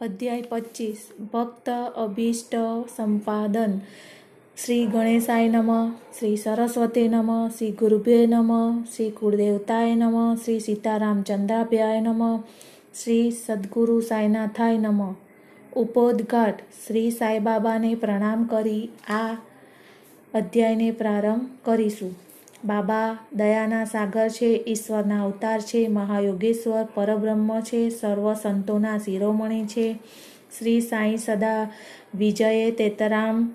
અધ્યાય પચીસ, ભક્ત અભીષ્ટ સંપાદન. શ્રી ગણેશાય નમ, શ્રી સરસ્વતી નમ, શ્રી ગુરુભે નમ, શ્રી કુળદેવતાય નમ, શ્રી સીતારામચંદ્રાભ્યાય નમ, શ્રી સદગુરુ સાંઈનાથાય નમ. ઉપોદઘાટ શ્રી સાંઈબાબાને પ્રણામ કરી આ અધ્યાયને પ્રારંભ કરીશું. બાબા દયાના સાગર છે, ઈશ્વરના અવતાર છે, મહાયોગેશ્વર, પરબ્રહ્મ છે, સર્વ સંતોના શિરોમણી છે. શ્રી સાંઈ સદા વિજયે તેતરામ.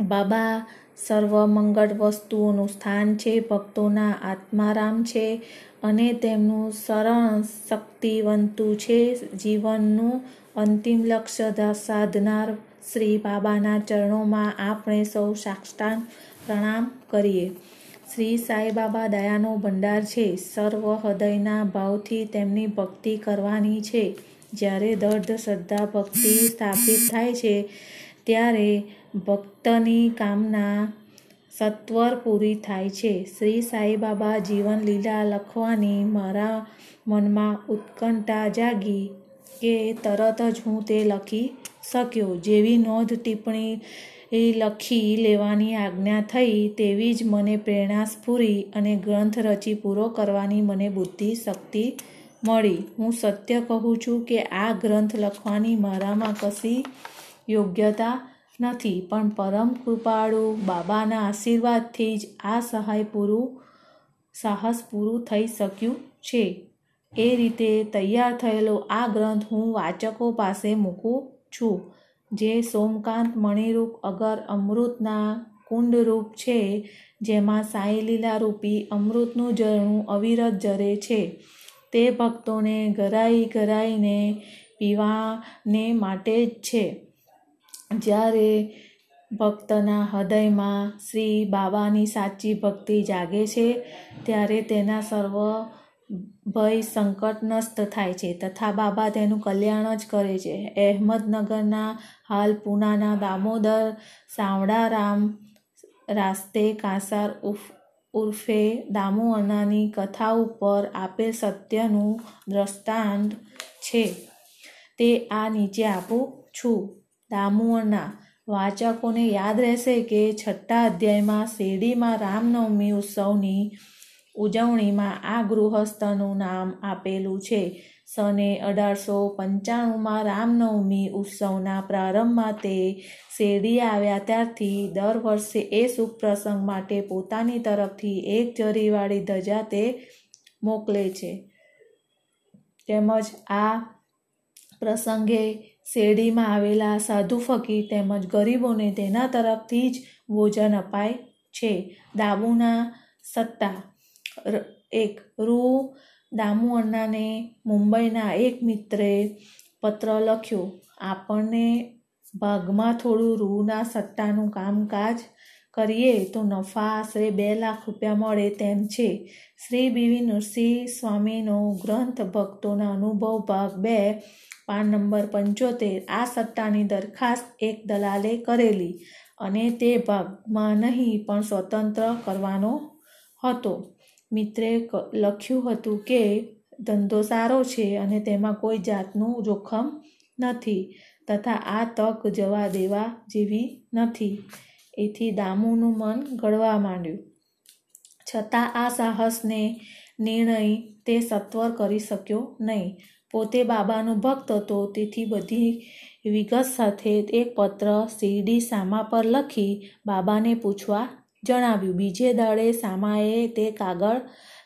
બાબા સર્વ મંગળ વસ્તુઓનું સ્થાન છે, ભક્તોના આત્મારામ છે અને તેમનું શરણ શક્તિવંતુ છે. જીવનનું અંતિમ લક્ષ્ય સાધનાર શ્રી બાબાના ચરણોમાં આપણે સૌ સાક્ષાત પ્રણામ કરીએ. શ્રી સાંઈબાબા દયાનો ભંડાર છે. સર્વ હૃદયના ભાવથી તેમની ભક્તિ કરવાની છે. જ્યારે દર્ધ શ્રદ્ધા, ભક્તિ સ્થાપિત થાય છે, ત્યારે ભક્તની કામના સત્વર પૂરી થાય છે. શ્રી સાંઈબાબા જીવન લીલા લખવાની મારા મનમાં ઉત્કંઠા જાગી કે તરત જ હું તે લખી શક્યો. જેવી નોંધ ટિપ્પણી એ લખી લેવાની આજ્ઞા થઈ તેવી જ મને પ્રેરણા સ્ફૂરી અને ગ્રંથ રચી પૂરો કરવાની મને બુદ્ધિ શક્તિ મળી. હું સત્ય કહું છું કે આ ગ્રંથ લખવાની મારામાં કશી યોગ્યતા નથી, પણ પરમ કૃપાળુ બાબાના આશીર્વાદથી જ આ સહાય પૂરું, સાહસ પૂરું થઈ શક્યું છે. એ રીતે તૈયાર થયેલો આ ગ્રંથ હું વાચકો પાસે મૂકું છું. જે સોમકાંત મણિરૂપ અગર અમૃતના કુંડરૂપ છે, જેમાં સાઈ લીલા રૂપી અમૃતનું ઝરણું અવિરત જરે છે. તે ભક્તોને ગરાઈ ગરાઈને પીવાને માટે જ છે. જ્યારે ભક્તના હૃદયમાં શ્રી બાબાની સાચી ભક્તિ જાગે છે, ત્યારે તેના સર્વ ભય સંકટ થાય છે. તથા બાબા તેનું કલ્યાણ જ કરે છે. અહેમદનગરના હાલ પૂનાના દામોદર સાવડારામ રાસ્તે કાંસાર ઉર્ફે દામુ અનાની કથા ઉપર આપેલ સત્યનું દ્રષ્ટાંત છે. તે આ નીચે આપું છું. દામુઅના વાચકોને યાદ રહેશે કે છઠ્ઠા અધ્યાયમાં શેરડીમાં રામનવમી ઉત્સવની ઉજવણીમાં આ ગૃહસ્થનું નામ આપેલું છે. સને અઢારસો પંચાણુંમાં રામનવમી ઉત્સવના પ્રારંભમાં તે શેરડી આવ્યા ત્યારથી દર વર્ષે એ શુભ પ્રસંગ માટે પોતાની તરફથી એક જરીવાળી ધજા તે મોકલે છે. તેમજ આ પ્રસંગે શેરડીમાં આવેલા સાધુ ફકીર તેમજ ગરીબોને તેના તરફથી જ ભોજન અપાય છે. દાબુના સત્તા એક રૂ, દામુ અન્નાને, મુંબઈના એક મિત્રે પત્ર લખ્યો, આપણને ભાગમાં થોડું રૂના સટ્ટાનું કામકાજ કરીએ તો નફા આશરે બે લાખ રૂપિયા મળે તેમ છે. શ્રી બીવી નરસિંહ સ્વામીનો ગ્રંથ ભક્તોના અનુભવ ભાગ બે, પાન નંબર પંચોતેર, આ સટ્ટાની દરખાસ્ત એક દલાલે કરેલી અને તે ભાગમાં નહીં પણ સ્વતંત્ર કરવાનો હતો. મિત્રે લખ્યું હતું કે, ધંધો સારો છે અને તેમાં કોઈ જાતનું જોખમ નથી તથા આ તક જવા દેવા જેવી નથી. એથી દામુનું મન ગળવા માંડ્યું. છતાં આ સાહસને નિર્ણય તે સત્વર કરી શક્યો નહીં. પોતે બાબાનો ભક્ત હતો, તેથી બધી વિગત સાથે એક પત્ર શિરડી સામા પર લખી બાબાને પૂછવા જણાવ્યું, બીજે દાડે સામાએ તે કાગળ,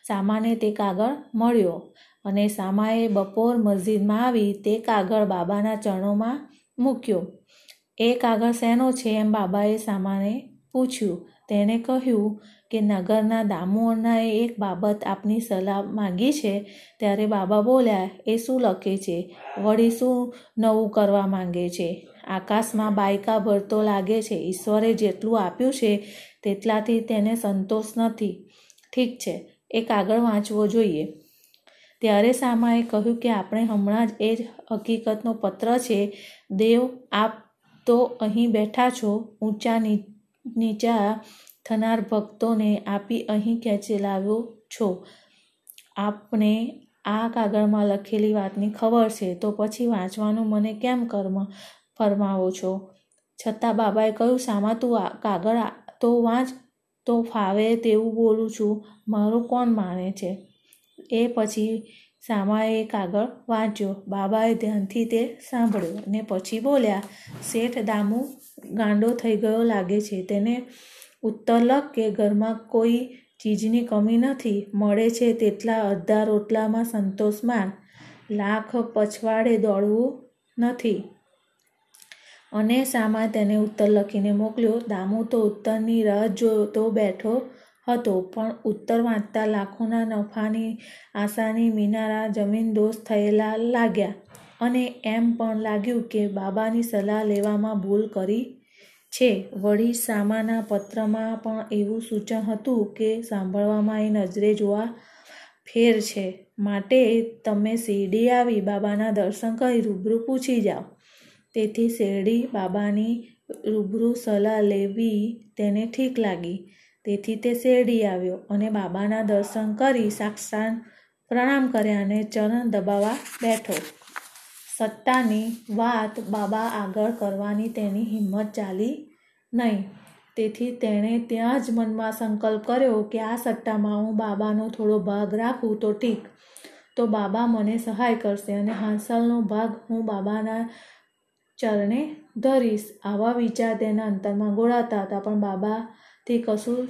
સામાને તે કાગળ મળ્યો અને સામાએ બપોર મસ્જિદમાં આવી તે કાગળ બાબાના ચરણોમાં મૂક્યો. એ કાગળ શેનો છે એમ બાબાએ સામાને પૂછ્યું. તેણે કહ્યું કે, નગરના દામુ અન્નાએ એક બાબત આપની સલાહ માંગી છે. ત્યારે બાબા બોલ્યા, એ શું લખે છે? વળી શું નવું કરવા માંગે છે? આકાશમાં બાયકા ભરતો લાગે છે. ઈશ્વરે જેટલું આપ્યું છે તેટલાથી તેને સંતોષ નથી. ઠીક છે એ કાગળ વાંચવો જોઈએ. ત્યારે સામાએ કહ્યું કે આપણે હમણાં જ એ જ હકીકતનો પત્ર છે, દેવ, આપ તો અહીં બેઠા છો, ઊંચા નીચા થનાર ભક્તોને આપી અહીં ખેંચી લાવ્યો છો. આપને આ કાગળમાં લખેલી વાતની ખબર છે, તો પછી વાંચવાનું મને કેમ કર્મ? ફરમાવો છો? છતાં બાબાએ કહ્યું, સામા તું આ કાગળ તો વાંચ, તો ફાવે તેવું બોલું છું. મારું કોણ માને છે? એ પછી સામાએ કાગળ વાંચ્યો. બાબાએ ધ્યાનથી તે સાંભળ્યો ને પછી બોલ્યા, શેઠ, દામુ, ગાંડો થઈ ગયો લાગે છે. તેને ઉત્તર લખ કે ઘરમાં કોઈ ચીજની કમી નથી. મળે છે તેટલા અડધા રોટલામાં સંતોષ માન. લાખ પછવાડે દોડવું નથી. અને સામા તેને ઉત્તર લખીને મોકલ્યો, દામુ તો ઉત્તરની રાહ જોતો બેઠો હતો, પણ ઉત્તર વાંચતા લાખોના નફાની આશાની મિનારા જમીન દોસ્ત થયેલા લાગ્યા. અને એમ પણ લાગ્યું કે બાબાની સલાહ લેવામાં ભૂલ કરી છે. વળી સામાના પત્રમાં પણ એવું સૂચન હતું કે સાંભળવામાં એ નજરે જોવા ફેર છે. માટે તમે શિરડી આવી બાબાના દર્શન કરી રૂબરૂ પૂછી જાઓ. તેથી શેરડી બાબાની રૂબરૂ સલાહ લેવી તેને ઠીક લાગી. તેથી તે શેરડી આવ્યો અને બાબાના દર્શન કરી સાક્ષાત પ્રણામ કર્યા અને ચરણ દબાવવા બેઠો. સત્તાની વાત બાબા આગળ કરવાની તેની હિંમત ચાલી નહીં. તેથી તેણે ત્યાં જ મનમાં સંકલ્પ કર્યો કે આ સત્તામાં હું બાબાનો થોડો ભાગ રાખું તો ઠીક. તો બાબા મને સહાય કરશે અને હાંસલનો ભાગ હું બાબાના ચરણે ધરીશ. આવા વિચાર તેના અંતરમાં ગોળાતા હતા, પણ બાબાથી કશું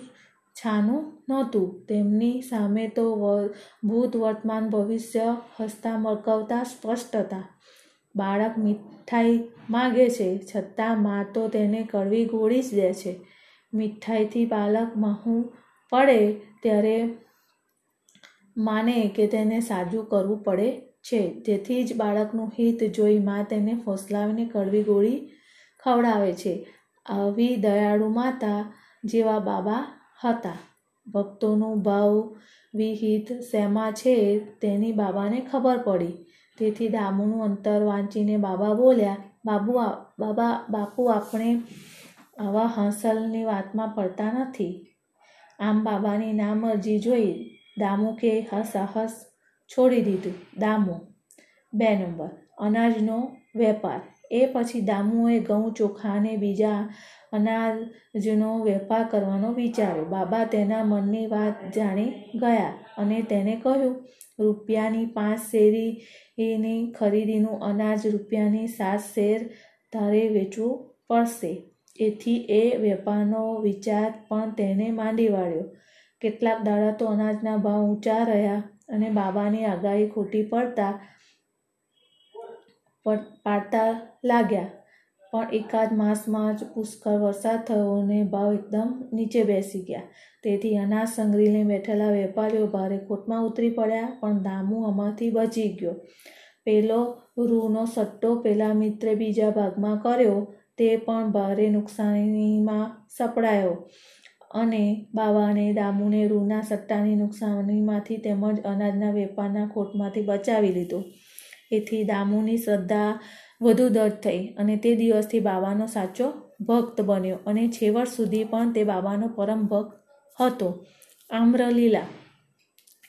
છાનું નહોતું. તેમની સામે તો ભૂત વર્તમાન ભવિષ્ય હસતા મરકવતા સ્પષ્ટ હતા. બાળક મીઠાઈ માગે છે, છતાં મા તો તેને કડવી ગોળી જ દે છે. મીઠાઈથી બાળક માહું પડે ત્યારે માને કે તેને સાજું કરવું પડે છે. તેથી જ બાળકનું હિત જોઈ મા તેને ફોસલાવીને કડવી ગોળી ખવડાવે છે. આવી દયાળુ માતા જેવા બાબા હતા. ભક્તોનું ભાવ વિહિત શેમાં છે તેની બાબાને ખબર પડી. તેથી દામુનું અંતર વાંચીને બાબા બોલ્યા, બાબુ બાબા, બાપુ આપણે આવા હાંસલની વાતમાં પડતા નથી. આમ બાબાની નામરજી જોઈ દામુ કે સાહસ છોડી દીધું. દામો. બે નંબર. અનાજનો વેપાર. એ પછી દામુએ ઘઉં, ચોખા અને બીજા અનાજનો વેપાર કરવાનો વિચાર્યો. બાબા તેના મનની વાત જાણી ગયા અને તેને કહ્યું, રૂપિયાની પાંચ શેરીની ખરીદીનું અનાજ રૂપિયાની સાત શેર તારે વેચવું પડશે. એથી એ વેપારનો વિચાર પણ તેને માંડી વાળ્યો. કેટલાક દાડા તો અનાજના ભાવ ઊંચા રહ્યા. અને બાબાની આગાહી ખોટી પડતા પાડતા લાગ્યા. પણ એકાદ માસમાં જ પુષ્કળ વરસાદ થયો અને ભાવ એકદમ નીચે બેસી ગયા. તેથી અનાજ સંગ્રહીને બેઠેલા વેપારીઓ ભારે ખોટમાં ઉતરી પડ્યા, પણ દામુ આમાંથી બચી ગયો. પેલો રૂનો સટ્ટો પેલા મિત્રે બીજા ભાગમાં કર્યો, તે પણ ભારે નુકસાનીમાં સપડાયો. અને બાવાને, દામુને રૂના સટ્ટાની નુકસાનીમાંથી તેમજ અનાજના વેપારના ખોટમાંથી બચાવી લીધો. એથી દામુની શ્રદ્ધા વધુ દઢ થઈ અને તે દિવસથી બાબાનો સાચો ભક્ત બન્યો અને છેવટ સુધી પણ તે બાબાનો પરમ ભક્ત હતો. આમ્રલીલા.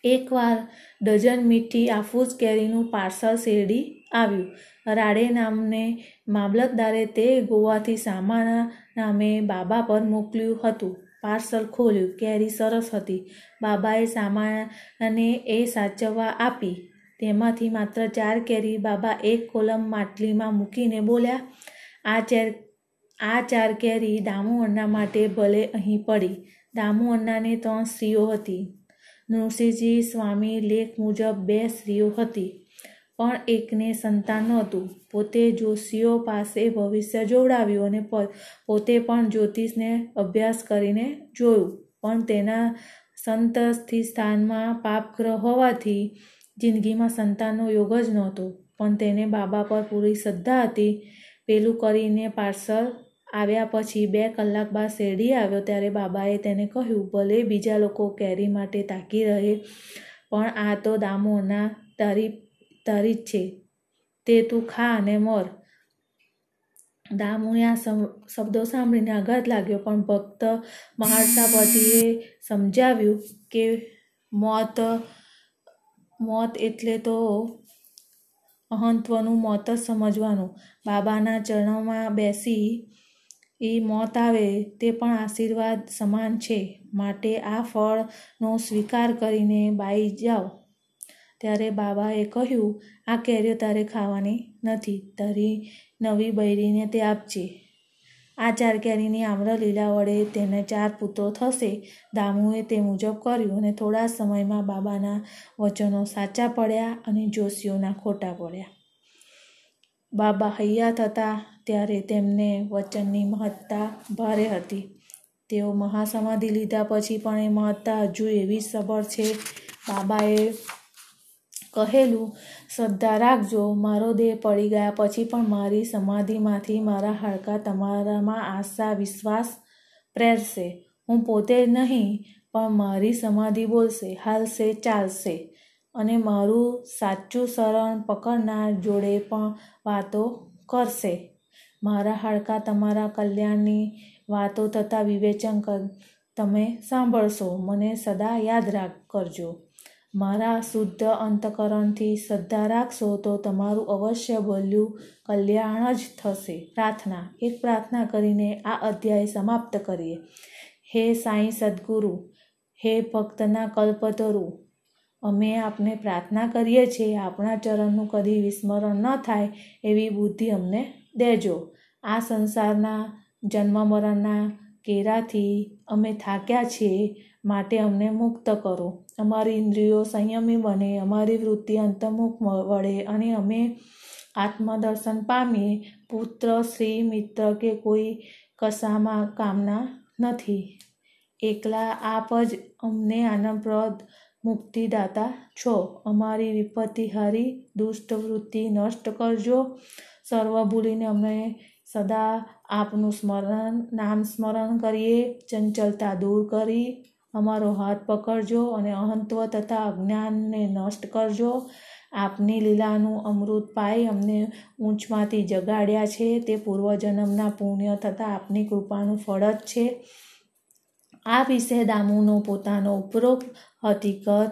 એકવાર ડઝન મીઠી આફૂસ કેરીનું પાર્સલ શેરડી આવ્યું. રાડે નામને મામલતદારે તે ગોવાથી સામાના નામે બાબા પર મોકલ્યું હતું. પાર્સલ ખોલ્યું. કેરી સરસ હતી. બાબાએ સામાને એ સાચવવા આપી. તેમાંથી માત્ર ચાર કેરી બાબા એક કોલમ માટલીમાં મૂકીને બોલ્યા, આ ચાર આ ચાર કેરી દામુ અન્ના માટે ભલે અહીં પડી. દામુ અન્નાને ત્રણ સ્ત્રીઓ હતી. નૃસિંહજી સ્વામી લેખ મુજબ બે સ્ત્રીઓ હતી. પણ એકને સંતાન નહોતું. પોતે જોશીઓ પાસે ભવિષ્ય જોવડાવ્યું અને પોતે પણ જ્યોતિષને અભ્યાસ કરીને જોયું. પણ તેના સંતસ્થી સ્થાનમાં પાપગ્રહ હોવાથી જિંદગીમાં સંતાનનો યોગ જ નહોતો. પણ તેને બાબા પર પૂરી શ્રદ્ધા હતી. પેલું કરીને પાર્સલ આવ્યા પછી બે કલાક બાદ શેરડી આવ્યો ત્યારે બાબાએ તેને કહ્યું, ભલે બીજા લોકો કેરી માટે તાકી રહે, પણ આ તો દામોના તારી તારી જ છે. તે તું ખા અને મર. દામુએ આ શબ્દો સાંભળીને આઘાત લાગ્યો, પણ ભક્ત મહારસાપતિએ સમજાવ્યું કે મોત મોત એટલે તો અહંત્વનું મોત જ સમજવાનું. બાબાના ચરણોમાં બેસી એ મોત આવે તે પણ આશીર્વાદ સમાન છે. માટે આ ફળનો સ્વીકાર કરીને બાઈ જાઓ. ત્યારે બાબાએ કહ્યું, આ કેરીઓ તારે ખાવાની નથી, તારી નવી બૈરીને તે આપજે. આ ચાર કેરીની આમ્રલીલા વડે તેને ચાર પુત્રો થશે. દામુએ તે મુજબ કર્યું અને થોડા સમયમાં બાબાના વચનો સાચા પડ્યા અને જોશીઓના ખોટા પડ્યા. બાબા હૈયા થતા ત્યારે તેમને વચનની મહત્તા ભારે હતી. તેઓ મહાસમાધિ લીધા પછી પણ એ મહત્તા હજુ એવી સબળ છે. બાબાએ કહેલું, શ્રદ્ધા રાખજો, મારો દેહ પડી ગયા પછી પણ મારી સમાધિમાંથી મારા હાડકા તમારામાં આશા, વિશ્વાસ પ્રેરશે. હું પોતે નહીં, પણ મારી સમાધિ બોલશે, હાલશે, ચાલશે. અને મારું સાચું શરણ પકડનાર જોડે પણ વાતો કરશે. મારા હાડકા તમારા કલ્યાણની વાતો તથા વિવેચન કર, તમે સાંભળશો. મને સદા યાદ રાખ, કરજો. મારા શુદ્ધ અંતકરણથી શ્રદ્ધા રાખશો તો તમારું અવશ્ય બોલ્યું કલ્યાણ જ થશે. પ્રાર્થના. એક પ્રાર્થના કરીને આ અધ્યાય સમાપ્ત કરીએ. હે સાંઈ સદગુરુ, હે ભક્તના કલ્પતરુ, અમે આપને પ્રાર્થના કરીએ છીએ આપણા ચરણનું કદી વિસ્મરણ ન થાય એવી બુદ્ધિ અમને દેજો. આ સંસારના જન્મ મરણના કેરાથી અમે થાક્યા છીએ, માટે અમને મુક્ત કરો. અમારી ઇન્દ્રિયો સંયમી બને, અમારી વૃત્તિ અંતર્મુખ વળે અને અમે આત્મદર્શન પામીએ. પુત્ર શ્રી મિત્ર કે કોઈ કશામાં કામના નથી. એકલા આપ જ અમને આનંદપ્રદ મુક્તિદાતા છો. અમારી વિપત્તિ હારી, દુષ્ટ વૃત્તિ નષ્ટ કરજો. સર્વ ભૂલીને અમે સદા આપનું સ્મરણ, નામ સ્મરણ કરીએ. ચંચલતા દૂર કરી અમારો હાથ પકડજો અને અહંત્વ તથા અજ્ઞાનને નષ્ટ કરજો. આપની લીલાનું અમૃત પાઈ અમને ઊંચમાંથી જગાડ્યા છે. તે પૂર્વજન્મના પુણ્ય તથા આપની કૃપાનું ફળ જ છે. આ વિશે દામુનો પોતાનો ઉપરોક્ત હકીકત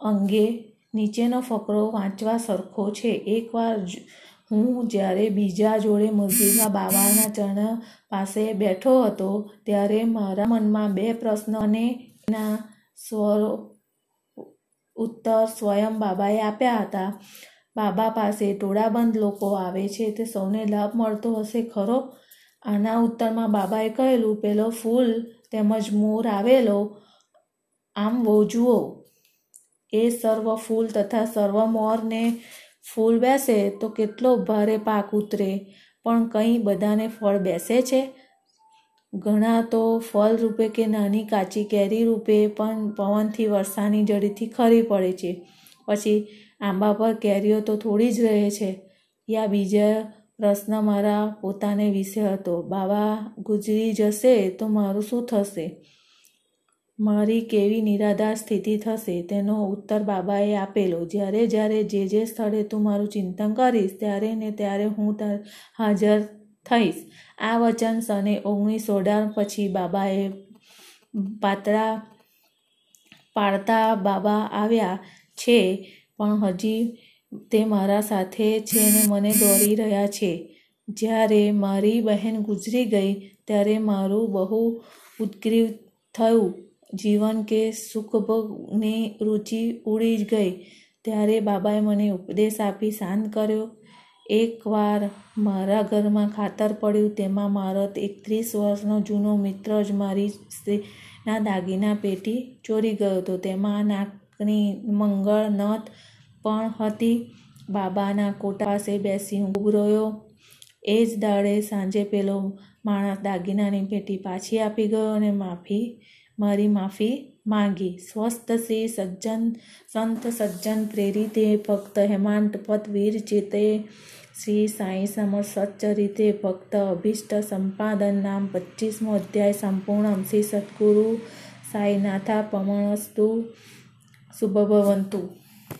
અંગે નીચેનો ફકરો વાંચવા સરખો છે. એકવાર હું જ્યારે બીજા જોડે મસ્જિદમાં બાબાના ચરણ પાસે બેઠો હતો, ત્યારે મારા મનમાં બે પ્રશ્નો અને એના સ્વરો ઉત્તર સ્વયં બાબાએ આપ્યા હતા. બાબા પાસે ટોળાબંધ લોકો આવે છે, તે સૌને લાભ મળતો હશે, ખરો આના ઉત્તરમાં બાબાએ કહેલું, પેલો ફૂલ તેમજ મોર આવેલો. આમ જુઓ. એ સર્વ ફૂલ તથા સર્વ મોરને ફૂલ બેસે તો કેટલો ભારે પાક ઉતરે. પણ કંઈ બધાને ફળ બેસે છે? ઘણા તો ફળ રૂપે કે નાની કાચી કેરી રૂપે પણ પવનથી વરસાદની જડીથી ખરી પડે છે. પછી આંબા પર કેરીઓ તો થોડી જ રહે છે. યા બીજા પ્રશ્ન મારા પોતાને વિશે હતો. બાબા, ગુજરી જશે તો મારું શું થશે? મારી કેવી નિરાધાર સ્થિતિ થશે તેનો ઉત્તર બાબાએ આપેલો. જ્યારે જ્યારે જે જે સ્થળે તું મારું ચિંતન કરીશ, ત્યારે ને ત્યારે હું હાજર થઈશ. આ વચન સને ઓગણીસો અઢાર પછી બાબાએ પાતળા પાડતા બાબા આવ્યા છે, પણ હજી તે મારા સાથે છે ને મને દોરી રહ્યા છે. જ્યારે મારી બહેન ગુજરી ગઈ, ત્યારે મારું બહુ ઉત્ગ્રીવ થયું. જીવન કે સુખભોગની રુચિ ઉડી જ ગઈ. ત્યારે બાબાએ મને ઉપદેશ આપી શાંત કર્યો એકવાર મારા ઘરમાં ખાતર પડ્યું, તેમાં મારો એકત્રીસ વર્ષનો જૂનો મિત્ર જ મારી સ્ત્રીના દાગીના પેટી ચોરી ગયો હતો. તેમાં નાકની મંગળ નથ પણ હતી. બાબાના કોટા પાસે બેસી હું રહ્યો. એ જ દાડે સાંજે પેલો માણસ દાગીનાની પેટી પાછી આપી ગયો અને માફી મારી માફી માંગી. સ્વસ્થ શ્રી સજ્જન, સંત સજ્જન પ્રેરિતે ભક્ત હેમાંત પદ વીર જીતે શ્રી સાંઈ સમર સચ્ચરિતે ભક્ત અભિષ્ટ સંપાદન નામ પચીસમો અધ્યાય સંપૂર્ણ શ્રી સદગુરુ સાંઈનાથા પમણસ્તુ. શુભભવંતુ.